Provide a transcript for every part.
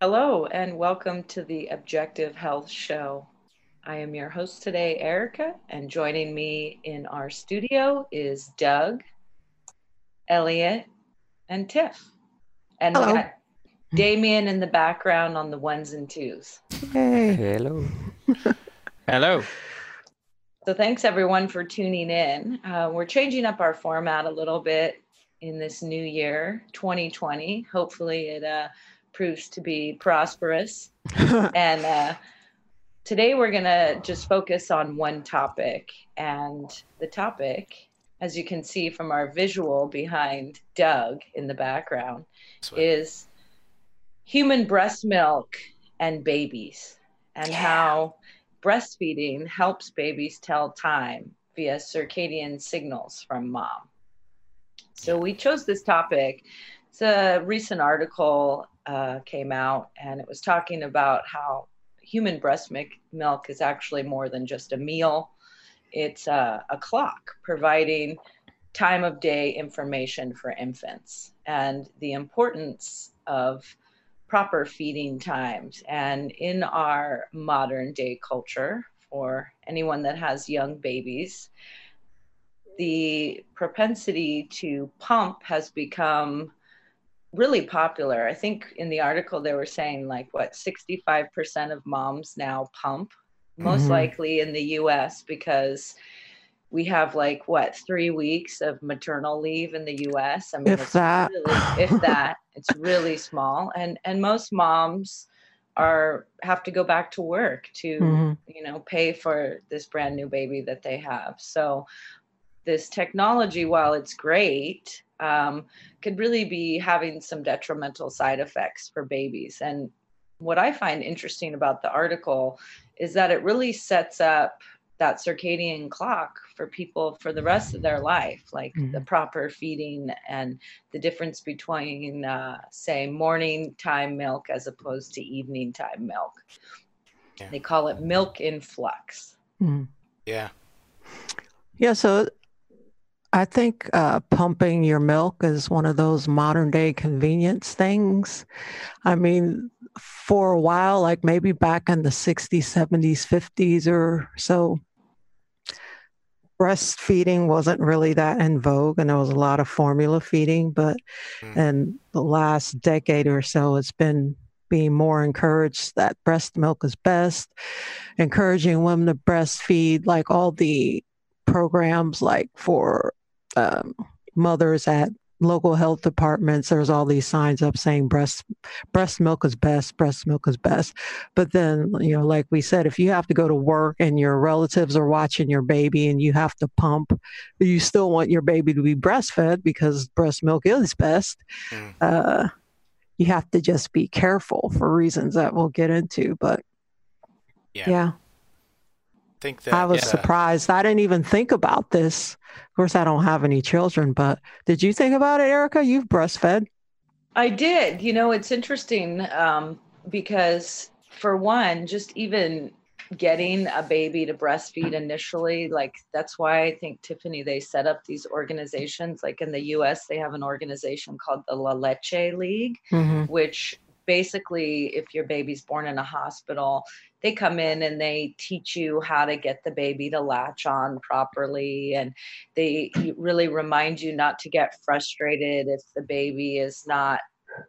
Hello, and welcome to the Objective Health Show. I am your host today, Erica, and joining me in our studio is Doug, Elliot, and Tiff. And Hello. we got Damien in the background on the ones and twos. Hey. Hello. Hello. So, thanks everyone for tuning in. Uh, we're changing up our format a little bit in this new year, 2020. Hopefully, it uh, proves to be prosperous. and uh, today we're going to just focus on one topic. And the topic, as you can see from our visual behind Doug in the background, Sweet. is human breast milk and babies and Yeah. how breastfeeding helps babies tell time via circadian signals from mom. So we chose this topic. A recent article uh, came out, and it was talking about how human breast milk is actually more than just a meal. It's a, a clock providing time of day information for infants and the importance of proper feeding times. And in our modern day culture, for anyone that has young babies, the propensity to pump has become really popular. I think in the article they were saying like what 65% of moms now pump, most Mhm. likely in the US because we have like what 3 weeks of maternal leave in the US. I mean If it's that. really if that it's really small and and most moms are have to go back to work to Mhm. you know pay for this brand new baby that they have so this technology while it's great um, could really be having some detrimental side effects for babies and what i find interesting about the article is that it really sets up that circadian clock for people for the rest of their life like the Mhm. proper feeding and the difference between uh, say morning time milk as opposed to evening time milk Yeah. they call it milk influx Mhm. Yeah. Yeah, so I think uh, pumping your milk is one of those modern day convenience things. I mean, for a while, like maybe back in the 60s, 70s, 50s or so, breastfeeding wasn't really that in vogue and there was a lot of formula feeding. But Mm. in the last decade or so, it's been being more encouraged that breast milk is best, encouraging women to breastfeed, like all the programs like for um, mothers at local health departments there's all these signs up saying breast breast milk is best breast milk is best but then you know like we said if you have to go to work and your relatives are watching your baby and you have to pump you still want your baby to be breastfed because breast milk is best Mm. uh, you have to just be careful for reasons that we'll get into but Yeah. yeah think that I was uh, surprised. I didn't even think about this. Of course, I don't have any children, but did you think about it, Erica? You've breastfed. I did. You know, it's interesting um, because, for one, just even getting a baby to breastfeed initially, like that's why I think Tiffany, they set up these organizations. Like in the US, they have an organization called the La Leche League, Mm-hmm. which basically, if your baby's born in a hospital, they come in and they teach you how to get the baby to latch on properly. And they really remind you not to get frustrated if the baby is not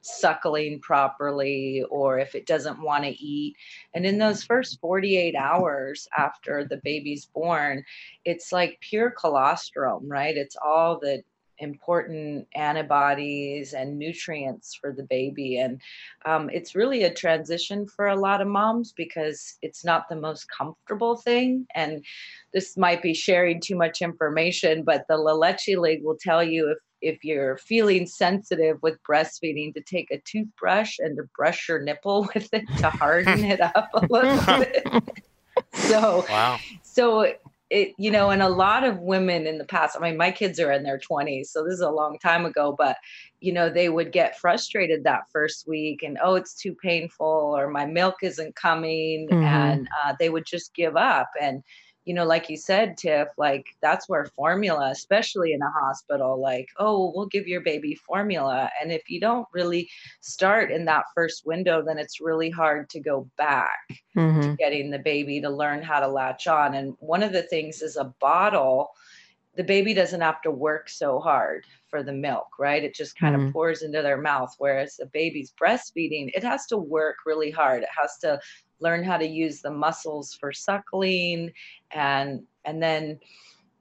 suckling properly or if it doesn't want to eat. And in those first 48 hours after the baby's born, it's like pure colostrum, right? It's all the important antibodies and nutrients for the baby. And um, it's really a transition for a lot of moms because it's not the most comfortable thing. And this might be sharing too much information, but the La Leche League will tell you if if you're feeling sensitive with breastfeeding to take a toothbrush and to brush your nipple with it to harden it up a little bit. So wow. so it you know and a lot of women in the past i mean my kids are in their 20s so this is a long time ago but you know they would get frustrated that first week and oh it's too painful or my milk isn't coming Mhm. and uh, they would just give up and you know, like you said, Tiff, like that's where formula, especially in a hospital, like, oh, we'll give your baby formula. And if you don't really start in that first window, then it's really hard to go back mm-hmm. to getting the baby to learn how to latch on. And one of the things is a bottle, the baby doesn't have to work so hard for the milk, right? It just kind mm-hmm. of pours into their mouth. Whereas a baby's breastfeeding, it has to work really hard. It has to learn how to use the muscles for suckling and and then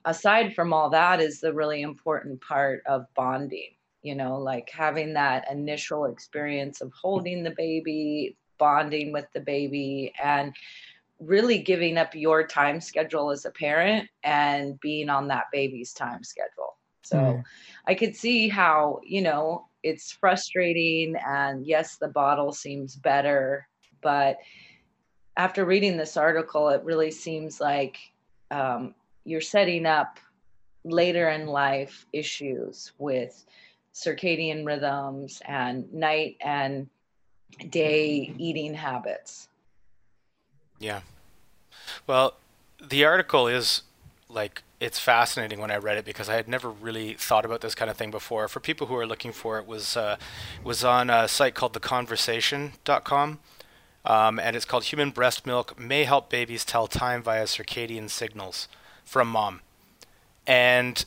aside from all that is the really important part of bonding you know like having that initial experience of holding the baby bonding with the baby and really giving up your time schedule as a parent and being on that baby's time schedule so mm. i could see how you know it's frustrating and yes the bottle seems better but after reading this article, it really seems like um, you're setting up later in life issues with circadian rhythms and night and day eating habits. Yeah. Well, the article is like it's fascinating when I read it because I had never really thought about this kind of thing before. For people who are looking for it, was uh, was on a site called theconversation.com um, and it's called Human Breast Milk May Help Babies Tell Time via Circadian Signals from Mom. And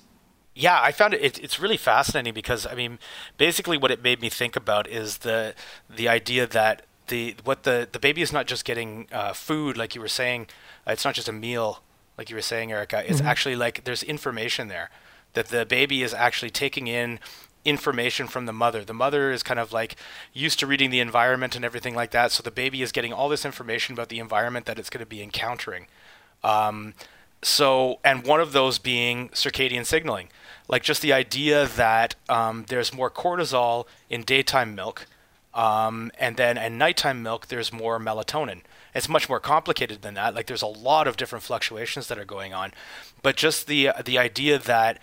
yeah, I found it, it, it's really fascinating because I mean, basically what it made me think about is the the idea that the what the the baby is not just getting uh, food like you were saying, uh, it's not just a meal like you were saying, Erica. It's mm-hmm. actually like there's information there that the baby is actually taking in information from the mother. The mother is kind of like used to reading the environment and everything like that. So the baby is getting all this information about the environment that it's going to be encountering. Um, so, and one of those being circadian signaling, like just the idea that um, there's more cortisol in daytime milk, um, and then in nighttime milk there's more melatonin. It's much more complicated than that. Like there's a lot of different fluctuations that are going on, but just the the idea that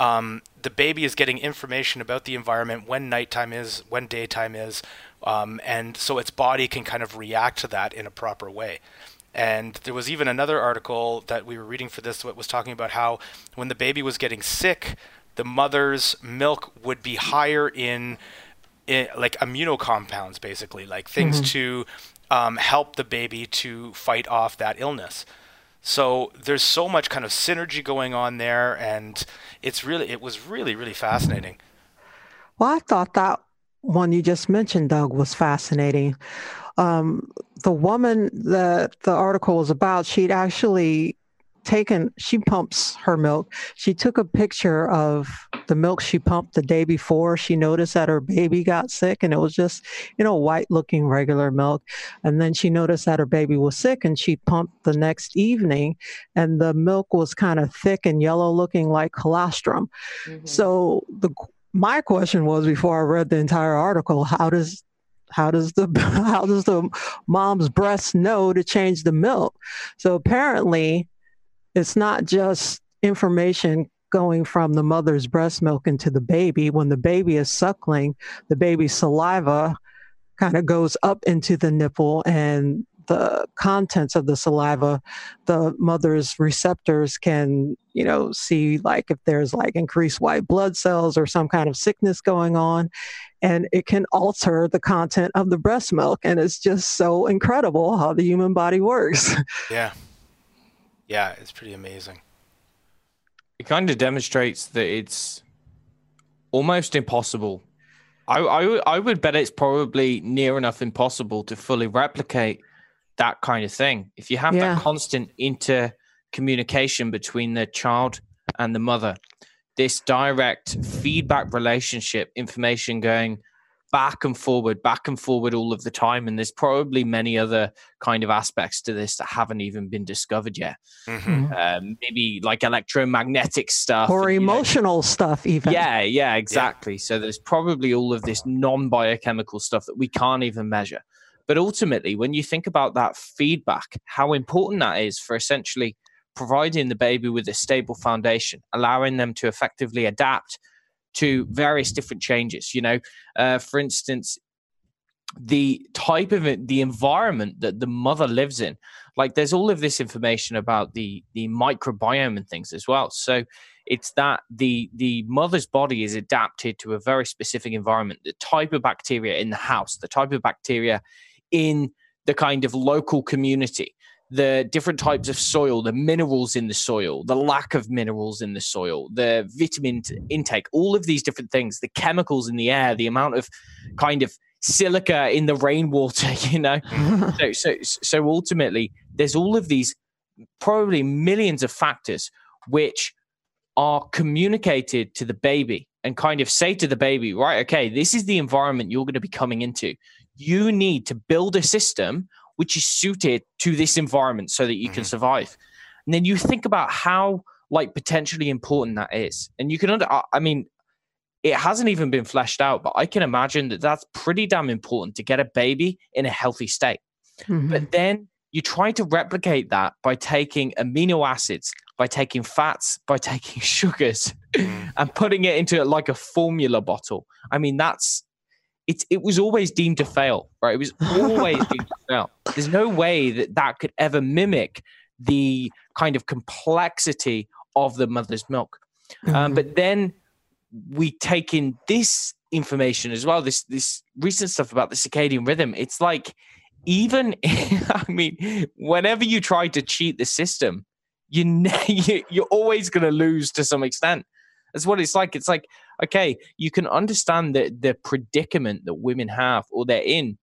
um, the baby is getting information about the environment when nighttime is, when daytime is, um, and so its body can kind of react to that in a proper way. And there was even another article that we were reading for this that was talking about how when the baby was getting sick, the mother's milk would be higher in, in like immunocompounds, basically, like things mm-hmm. to um, help the baby to fight off that illness. So there's so much kind of synergy going on there, and it's really it was really really fascinating. Well, I thought that one you just mentioned, Doug, was fascinating. Um, the woman that the article was about, she'd actually taken she pumps her milk. She took a picture of the milk she pumped the day before. She noticed that her baby got sick and it was just you know white looking regular milk. And then she noticed that her baby was sick and she pumped the next evening and the milk was kind of thick and yellow looking like colostrum. Mm-hmm. so the my question was before i read the entire article how does how does the how does the mom's breast know to change the milk? So apparently it's not just information going from the mother's breast milk into the baby. When the baby is suckling, the baby's saliva kind of goes up into the nipple and the contents of the saliva, the mother's receptors can, you know, see like if there's like increased white blood cells or some kind of sickness going on. And it can alter the content of the breast milk. And it's just so incredible how the human body works. Yeah. Yeah, it's pretty amazing. It kind of demonstrates that it's almost impossible. I, I, I would bet it's probably near enough impossible to fully replicate that kind of thing. If you have yeah. that constant inter communication between the child and the mother, this direct feedback relationship, information going back and forward, back and forward all of the time. And there's probably many other kind of aspects to this that haven't even been discovered yet. Mm-hmm. Um, maybe like electromagnetic stuff or and, emotional know, stuff, even. Yeah, yeah, exactly. Yeah. So there's probably all of this non biochemical stuff that we can't even measure. But ultimately, when you think about that feedback, how important that is for essentially providing the baby with a stable foundation, allowing them to effectively adapt to various different changes. You know, uh, for instance, the type of it, the environment that the mother lives in. Like there's all of this information about the the microbiome and things as well. So it's that the the mother's body is adapted to a very specific environment, the type of bacteria in the house, the type of bacteria in the kind of local community the different types of soil, the minerals in the soil, the lack of minerals in the soil, the vitamin intake, all of these different things, the chemicals in the air, the amount of kind of silica in the rainwater, you know. so, so, so ultimately, there's all of these probably millions of factors which are communicated to the baby and kind of say to the baby, right, okay, this is the environment you're going to be coming into. You need to build a system which is suited to this environment so that you can mm-hmm. survive. And then you think about how like potentially important that is. And you can under I mean it hasn't even been fleshed out, but I can imagine that that's pretty damn important to get a baby in a healthy state. Mm-hmm. But then you try to replicate that by taking amino acids, by taking fats, by taking sugars, mm. and putting it into like a formula bottle. I mean, that's it, it was always deemed to fail, right? It was always deemed to fail. There's no way that that could ever mimic the kind of complexity of the mother's milk. Um, mm-hmm. Um, but then we take in this information as well, this this recent stuff about the circadian rhythm. It's like even I mean, whenever you try to cheat the system, you, you you're always going to lose to some extent. That's what it's like. It's like, okay, you can understand the, the predicament that women have or they're in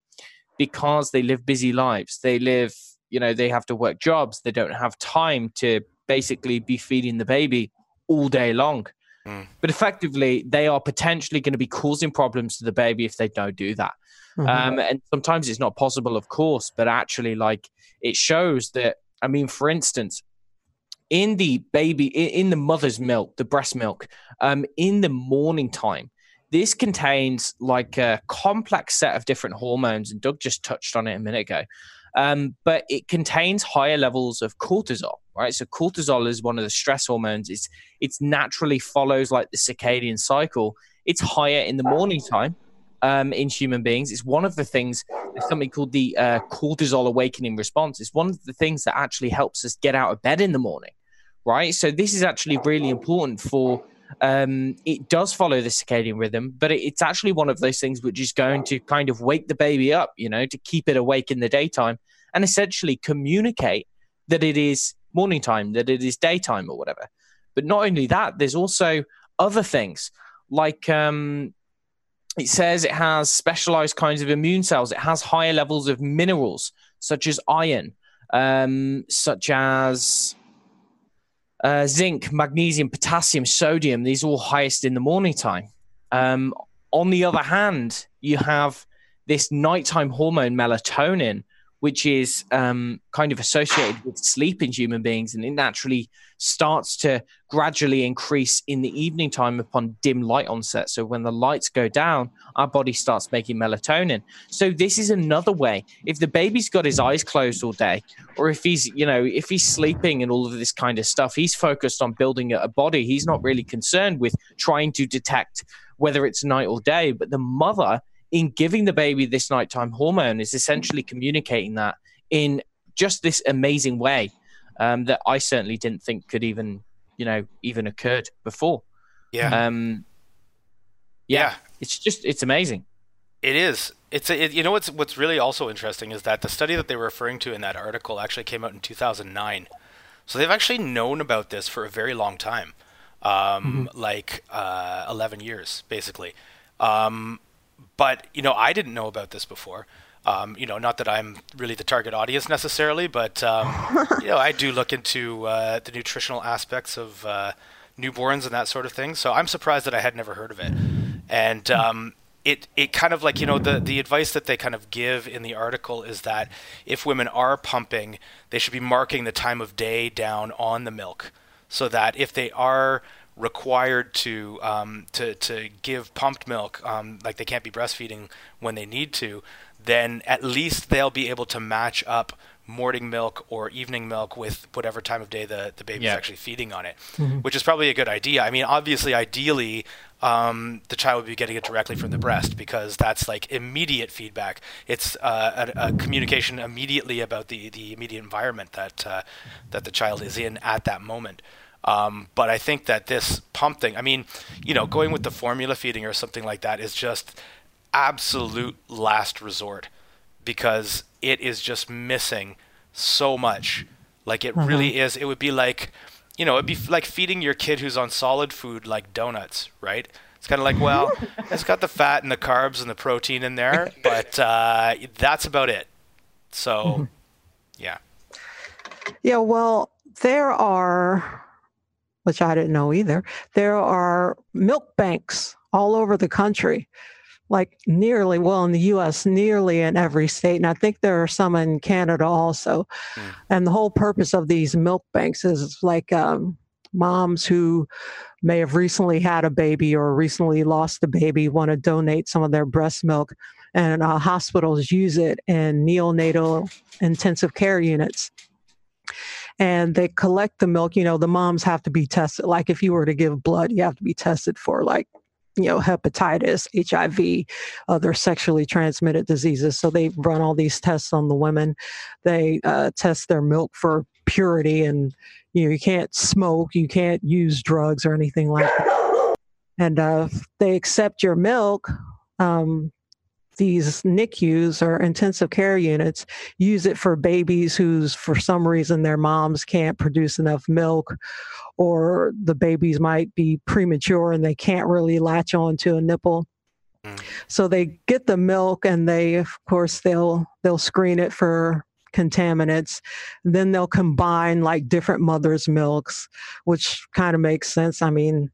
because they live busy lives. They live, you know, they have to work jobs. They don't have time to basically be feeding the baby all day long. Mm. But effectively, they are potentially going to be causing problems to the baby if they don't do that. Mm-hmm. Um, and sometimes it's not possible, of course, but actually, like, it shows that, I mean, for instance, in the baby in the mother's milk the breast milk um, in the morning time. This contains like a complex set of different hormones and doug just touched on it a minute ago. Um, but it contains higher levels of cortisol right? So cortisol is one of the stress hormones. It's it's naturally follows like the circadian cycle. It's higher in the morning time um, in human beings. It's one of the things, something called the uh, cortisol awakening response. It's one of the things that actually helps us get out of bed in the morning right? So this is actually really important for. Um, it does follow the circadian rhythm, but it, it's actually one of those things which is going to kind of wake the baby up, you know, to keep it awake in the daytime and essentially communicate that it is morning time, that it is daytime or whatever. But not only that, there's also other things like um, it says it has specialized kinds of immune cells. It has higher levels of minerals such as iron, um, such as uh, zinc, magnesium, potassium, sodium, these all highest in the morning time. Um, on the other hand, you have this nighttime hormone melatonin, which is um, kind of associated with sleep in human beings, and it naturally starts to gradually increase in the evening time upon dim light onset. So when the lights go down, our body starts making melatonin. So this is another way. If the baby's got his eyes closed all day, or if he's, you know, if he's sleeping and all of this kind of stuff, he's focused on building a body. He's not really concerned with trying to detect whether it's night or day. But the mother in giving the baby this nighttime hormone is essentially communicating that in just this amazing way um, that I certainly didn't think could even, you know, even occurred before. Yeah. Um, yeah, yeah. It's just it's amazing. It is. It's a, it, you know what's what's really also interesting is that the study that they were referring to in that article actually came out in 2009. So they've actually known about this for a very long time, um, mm-hmm. like uh, 11 years basically. Um, but you know, I didn't know about this before. Um, you know, not that I'm really the target audience necessarily, but um, you know, I do look into uh, the nutritional aspects of uh, newborns and that sort of thing. So I'm surprised that I had never heard of it. And um, it it kind of like you know the the advice that they kind of give in the article is that if women are pumping, they should be marking the time of day down on the milk, so that if they are required to um, to to give pumped milk, um, like they can't be breastfeeding when they need to, then at least they'll be able to match up morning milk or evening milk with whatever time of day the, the baby's yeah. actually feeding on it, mm-hmm. which is probably a good idea. I mean, obviously, ideally, um, the child would be getting it directly from the breast because that's like immediate feedback. It's uh, a, a, communication immediately about the, the immediate environment that uh, that the child is in at that moment. Um, but I think that this pump thing, I mean, you know, going with the formula feeding or something like that is just absolute last resort because it is just missing so much. Like it uh-huh. really is. It would be like you know, it'd be like feeding your kid who's on solid food like donuts, right? It's kind of like, well, it's got the fat and the carbs and the protein in there, but uh, that's about it. So, mm-hmm. yeah. Yeah, well, there are, which I didn't know either, there are milk banks all over the country like nearly well in the US nearly in every state and I think there are some in Canada also. Mm. and the whole purpose of these milk banks is like um, moms who may have recently had a baby or recently lost a baby want to donate some of their breast milk and uh, hospitals use it in neonatal intensive care units and they collect the milk you know the moms have to be tested like if you were to give blood you have to be tested for like you know, hepatitis, HIV, other sexually transmitted diseases. So they run all these tests on the women. They uh, test their milk for purity, and you know, you can't smoke, you can't use drugs or anything like that. And uh, they accept your milk. Um, these NICUs or intensive care units use it for babies whose, for some reason, their moms can't produce enough milk, or the babies might be premature and they can't really latch on to a nipple. Mm. So they get the milk and they, of course, they'll they'll screen it for contaminants. Then they'll combine like different mothers' milks, which kind of makes sense. I mean,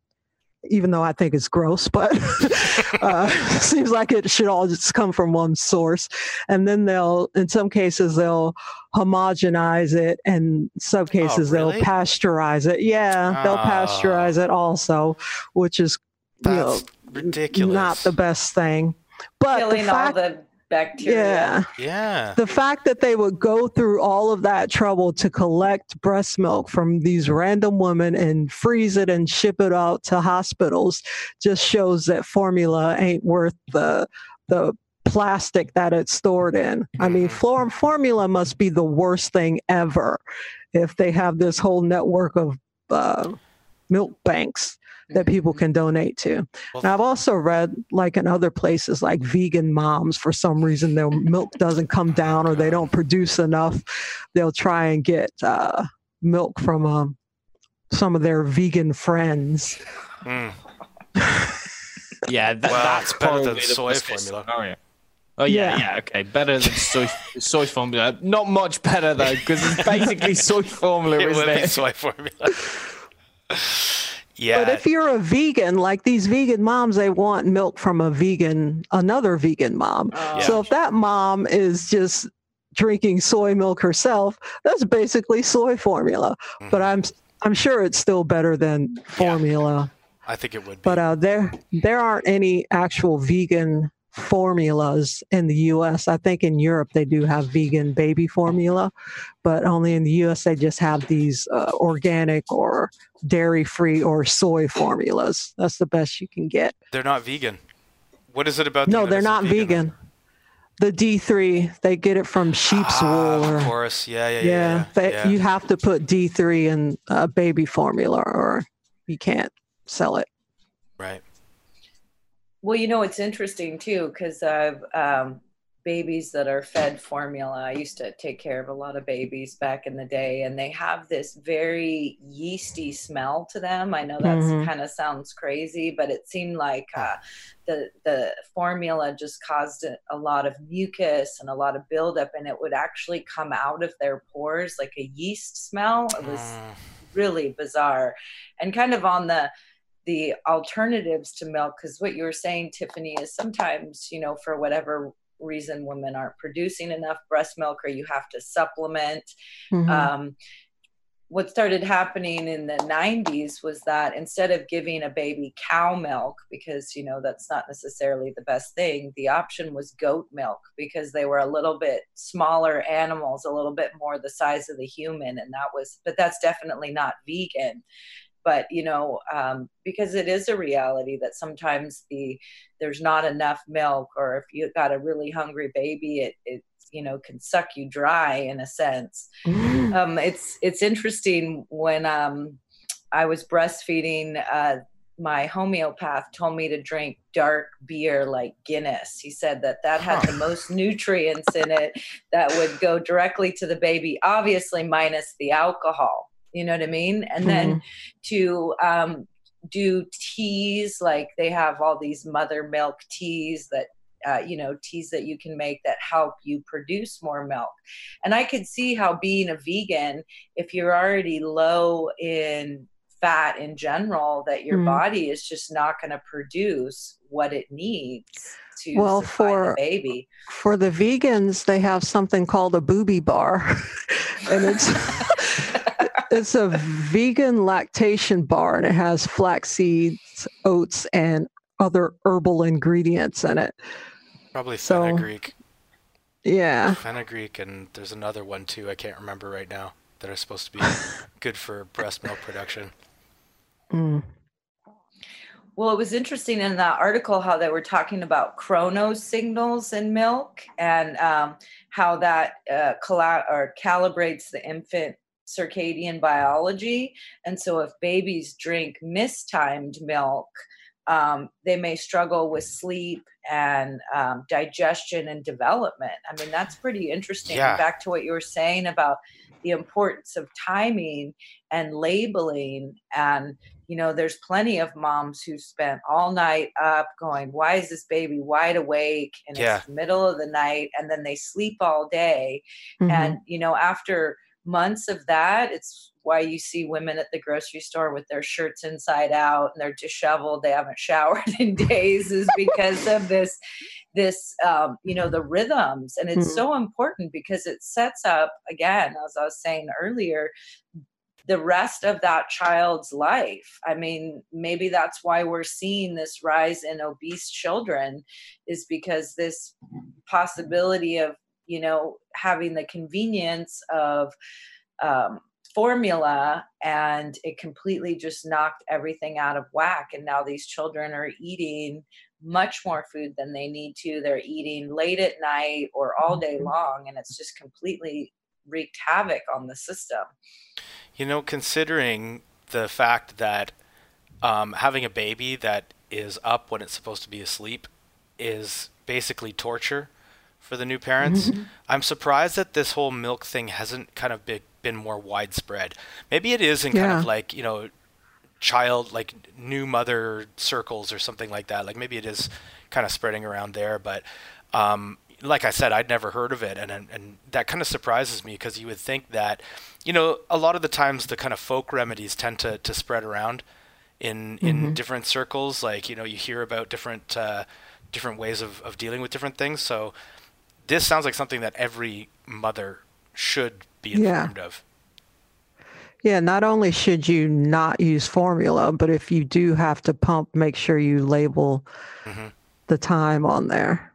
even though I think it's gross, but uh, seems like it should all just come from one source. And then they'll, in some cases, they'll homogenize it, and some oh, cases oh, really? they'll pasteurize it. Yeah, oh. they'll pasteurize it also, which is That's you know, ridiculous. Not the best thing. But killing fact, all the bacteria. Yeah. Yeah. The fact that they would go through all of that trouble to collect breast milk from these random women and freeze it and ship it out to hospitals just shows that formula ain't worth the the plastic that it's stored in. I mean, mm-hmm. formula must be the worst thing ever if they have this whole network of uh, milk banks that people mm-hmm. can donate to. Well, I've also read, like in other places, like vegan moms, for some reason their milk doesn't come down or they don't produce enough. They'll try and get uh, milk from um, some of their vegan friends. Mm. yeah, that, well, that's better than soy formula. Oh yeah. Oh yeah, yeah, yeah, okay, better than soy soy formula. Not much better though, because it's basically soy formula, it isn't it? soy formula. Yeah. But if you're a vegan, like these vegan moms, they want milk from a vegan, another vegan mom. Oh. So if that mom is just drinking soy milk herself, that's basically soy formula. Mm-hmm. But I'm I'm sure it's still better than formula. Yeah. I think it would. Be. But uh, there there aren't any actual vegan formulas in the US. I think in Europe they do have vegan baby formula, but only in the US they just have these uh, organic or dairy free or soy formulas. That's the best you can get. They're not vegan. What is it about? No, they're not vegan? vegan. The D3, they get it from sheep's ah, wool. Or, of course, yeah, yeah, yeah. yeah, they, yeah. You have to put D3 in uh, baby formula, or you can't sell it. Right. Well, you know, it's interesting too, because of um, babies that are fed formula. I used to take care of a lot of babies back in the day, and they have this very yeasty smell to them. I know that mm-hmm. kind of sounds crazy, but it seemed like uh, the the formula just caused a lot of mucus and a lot of buildup, and it would actually come out of their pores like a yeast smell. It was mm. really bizarre, and kind of on the the alternatives to milk because what you were saying tiffany is sometimes you know for whatever reason women aren't producing enough breast milk or you have to supplement mm-hmm. um, what started happening in the 90s was that instead of giving a baby cow milk because you know that's not necessarily the best thing the option was goat milk because they were a little bit smaller animals a little bit more the size of the human and that was but that's definitely not vegan but you know um, because it is a reality that sometimes the there's not enough milk or if you got a really hungry baby it it you know can suck you dry in a sense mm. um, it's it's interesting when um, i was breastfeeding uh, my homeopath told me to drink dark beer like Guinness. He said that that had the most nutrients in it that would go directly to the baby, obviously minus the alcohol. You know what I mean? And mm-hmm. then to um, do teas, like they have all these mother milk teas that uh, you know teas that you can make that help you produce more milk and i could see how being a vegan if you're already low in fat in general that your mm. body is just not going to produce what it needs to well for the baby for the vegans they have something called a booby bar and it's it's a vegan lactation bar and it has flax seeds oats and other herbal ingredients in it. Probably fenugreek. yeah. Fenugreek and there's another one too i can't remember right now that are supposed to be good for breast milk production. Mm. Well, it was interesting in that article how they were talking about chronos signals in milk and um, how that uh, cala- or calibrates the infant circadian biology. And so, if babies drink mistimed milk, um, they may struggle with sleep and um, digestion and development. I mean, that's pretty interesting. Yeah. Back to what you were saying about the importance of timing and labeling and you know there's plenty of moms who spent all night up going why is this baby wide awake and yeah. it's the middle of the night and then they sleep all day mm-hmm. and you know after months of that it's why you see women at the grocery store with their shirts inside out and they're disheveled they haven't showered in days is because of this this um, you know the rhythms and it's mm-hmm. so important because it sets up again as i was saying earlier the rest of that child's life. I mean, maybe that's why we're seeing this rise in obese children, is because this possibility of, you know, having the convenience of um, formula and it completely just knocked everything out of whack. And now these children are eating much more food than they need to. They're eating late at night or all day mm-hmm. long, and it's just completely wreaked havoc on the system. You know, considering the fact that um, having a baby that is up when it's supposed to be asleep is basically torture for the new parents. Mm-hmm. I'm surprised that this whole milk thing hasn't kind of been, been more widespread. Maybe it is in yeah. kind of like, you know, child, like new mother circles or something like that. Like maybe it is kind of spreading around there, but um, like I said, I'd never heard of it, and and, and that kind of surprises me because you would think that, you know, a lot of the times the kind of folk remedies tend to, to spread around in in mm-hmm. different circles. Like you know, you hear about different uh, different ways of, of dealing with different things. So this sounds like something that every mother should be informed yeah. of. Yeah, not only should you not use formula, but if you do have to pump, make sure you label mm-hmm. the time on there.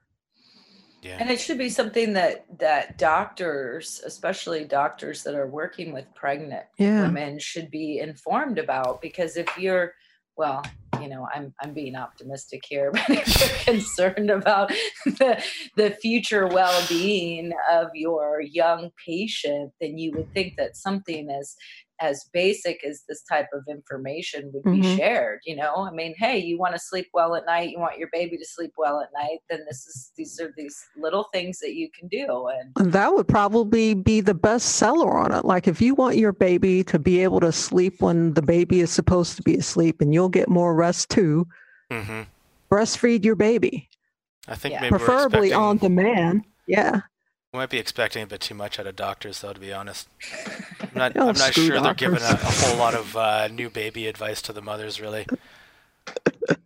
Yeah. And it should be something that that doctors, especially doctors that are working with pregnant yeah. women, should be informed about because if you're well, you know, I'm I'm being optimistic here, but if you're concerned about the the future well-being of your young patient, then you would think that something as as basic as this type of information would be mm-hmm. shared you know i mean hey you want to sleep well at night you want your baby to sleep well at night then this is these are these little things that you can do and that would probably be the best seller on it like if you want your baby to be able to sleep when the baby is supposed to be asleep and you'll get more rest too mm-hmm. breastfeed your baby i think yeah. preferably expecting... on demand yeah we might be expecting a bit too much out of doctors, though. To be honest, I'm not. I'm not sure doctors. they're giving a, a, whole lot of uh, new baby advice to the mothers, really.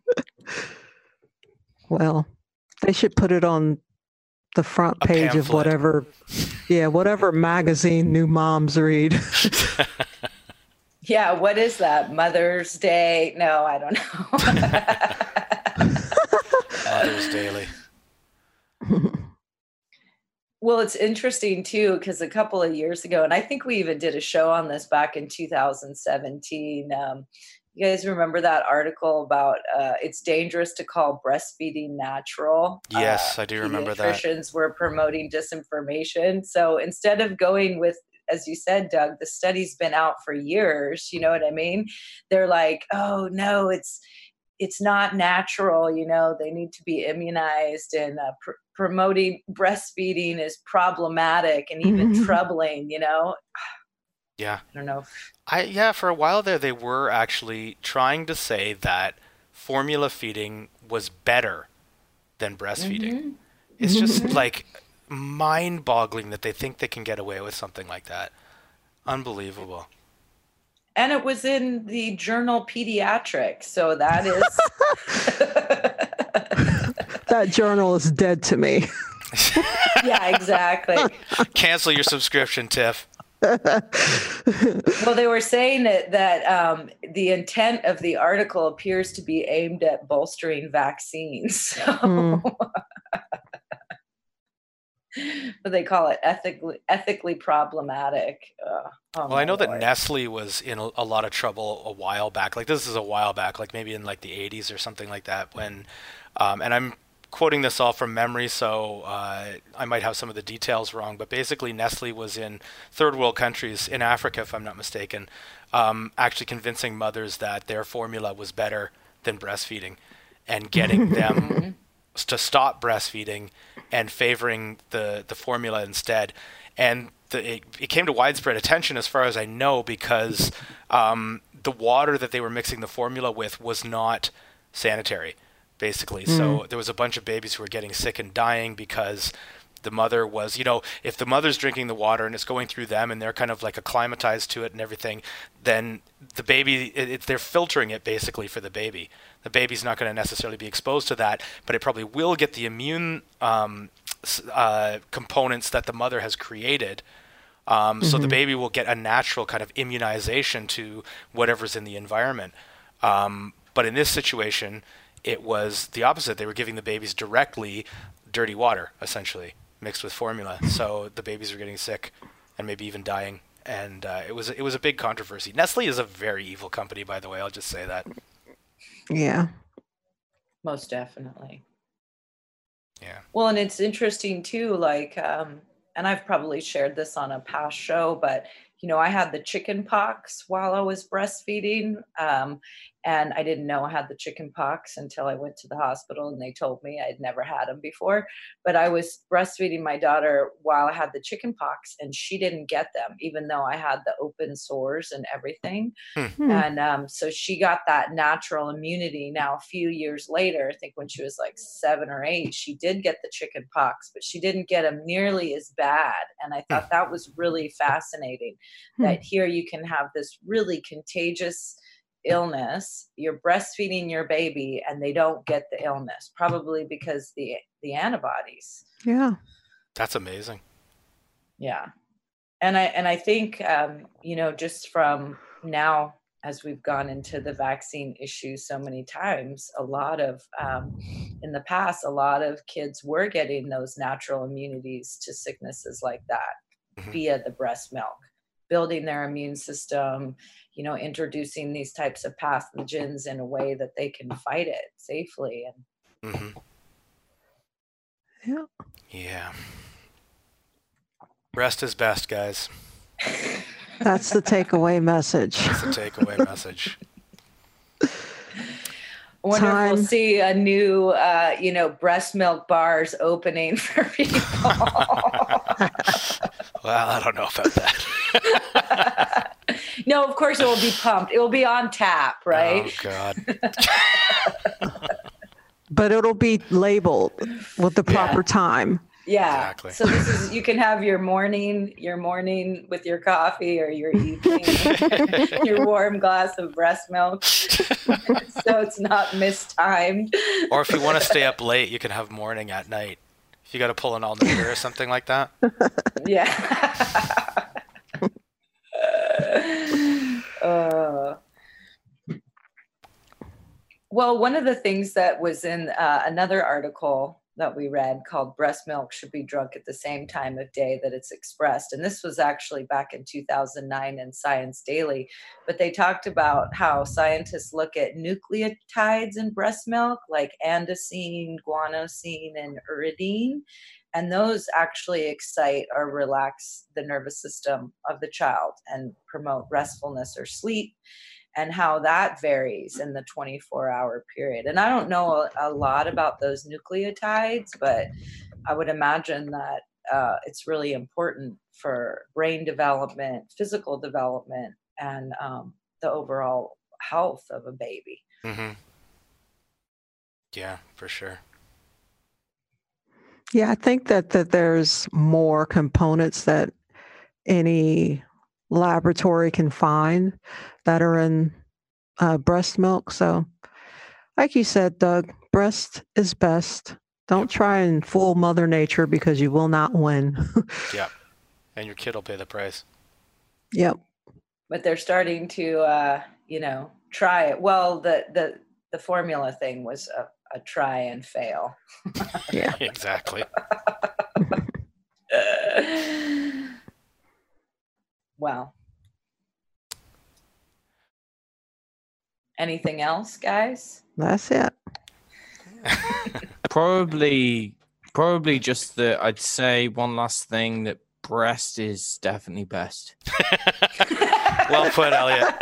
well, they should put it on the front page of whatever, yeah, whatever magazine new moms read. yeah, what is that? Mother's Day? No, I don't know. Mother's Daily. Well, it's interesting too, because a couple of years ago, and I think we even did a show on this back in 2017. Um, you guys remember that article about uh, it's dangerous to call breastfeeding natural? Yes, uh, I do remember that. Pediatricians were promoting disinformation. So instead of going with as you said, Doug, the study's been out for years. You know what I mean? They're like, oh no, it's it's not natural. You know, they need to be immunized, and uh, pr- promoting breastfeeding is problematic and even Mhm. troubling. You know, Yeah. I don't know. If, I yeah, for a while there they were actually trying to say that formula feeding was better than breastfeeding. Mhm. It's just like mind-boggling that they think they can get away with something like that. Unbelievable. And it was in the journal Pediatrics, so that is. That journal is dead to me. yeah, exactly. Cancel your subscription, Tiff. Well, they were saying that that um, the intent of the article appears to be aimed at bolstering vaccines. So, Mm. but they call it ethically ethically problematic. Uh, oh Well, I know that Nestle was in a, a lot of trouble a while back. Like this is a while back, like maybe in like the 80s or something like that. When, um, and I'm quoting this all from memory, so uh, I might have some of the details wrong. But basically, Nestle was in third world countries in Africa, if I'm not mistaken, um, actually convincing mothers that their formula was better than breastfeeding, and getting them to stop breastfeeding and favoring the the formula instead. And the, it, it came to widespread attention, as far as I know, because um, the water that they were mixing the formula with was not sanitary, basically. So there was a bunch of babies who were getting sick and dying because the mother was, you know, if the mother's drinking the water and it's going through them and they're kind of like acclimatized to it and everything, then the baby, it, it, they're filtering it basically for the baby. The baby's not going to necessarily be exposed to that, but it probably will get the immune um, uh, components that the mother has created. Um, So the baby will get a natural kind of immunization to whatever's in the environment. Um, but in this situation, it was the opposite. They were giving the babies directly dirty water, essentially mixed with formula. So the babies were getting sick and maybe even dying. And uh, it was it was a big controversy. Nestle is a very evil company, by the way. I'll just say that. Yeah. most definitely. Yeah. Well, and it's interesting too, like, um, and I've probably shared this on a past show, but you know, I had the chicken pox while I was breastfeeding. Um, and I didn't know I had the chicken pox until I went to the hospital and they told me I'd never had them before. But I was breastfeeding my daughter while I had the chicken pox and she didn't get them, even though I had the open sores and everything. Hmm. And um, so she got that natural immunity. Now, a few years later, I think when she was like seven or eight, she did get the chicken pox, but she didn't get them nearly as bad. And I thought that was really fascinating Hmm. that here you can have this really contagious illness you're breastfeeding your baby and they don't get the illness probably because the the antibodies Yeah. That's amazing. yeah and i and i think um you know just from now as we've gone into the vaccine issue so many times a lot of um, in the past a lot of kids were getting those natural immunities to sicknesses like that Mhm. via the breast milk building their immune system you know introducing these types of pathogens in a way that they can fight it safely and hmm Yeah. Yeah. Rest is best, guys. That's the takeaway message. That's the takeaway message. I wonder if we'll see a new, uh, you know, breast milk bars opening for people. Well, I don't know about that. no, of course it will be pumped. It will be on tap, oh, right? Oh God. But it'll be labeled with the Yeah. proper time. yeah. Exactly. So this is you can have your morning, your morning with your coffee or your evening, your warm glass of breast milk. so it's not mistimed. or if you want to stay up late, you can have morning at night. If you got to pull an all nighter or something like that. Yeah. Uh, well, one of the things that was in uh, another article that we read called Breast Milk Should Be Drunk at the Same Time of Day That It's Expressed. And this was actually back in 2009 in Science Daily. But they talked about how scientists look at nucleotides in breast milk, like adenosine, guanosine, and uridine. And those actually excite or relax the nervous system of the child and promote restfulness or sleep and how that varies in the 24 hour period. And I don't know a, a lot about those nucleotides, but I would imagine that uh, it's really important for brain development, physical development, and um, the overall health of a baby. Mm-hmm. Yeah, for sure. Yeah, I think that that there's more components that any laboratory can find that are in uh, breast milk. So, like you said, Doug, breast is best. Don't try and fool Mother Nature because you will not win. yeah. And your kid will pay the price. Yep. But they're starting to, uh, you know, try it. Well, the, the, the formula thing was a, a try and fail. yeah. exactly. well, anything else, guys? That's it. probably, probably just that. I'd say one last thing that breast is definitely best. well put, Elliot.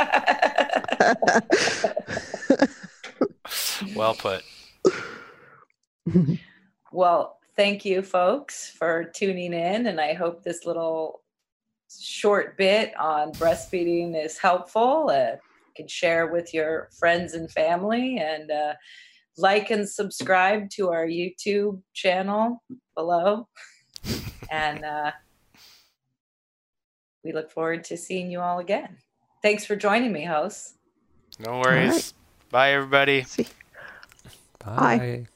well put. Well, thank you, folks, for tuning in, and I hope this little short bit on breastfeeding is helpful. Uh, you can share with your friends and family and uh, like and subscribe to our YouTube channel below. and uh, we look forward to seeing you all again. Thanks for joining me, hosts. No worries. Right. Bye, everybody. Bye. Bye.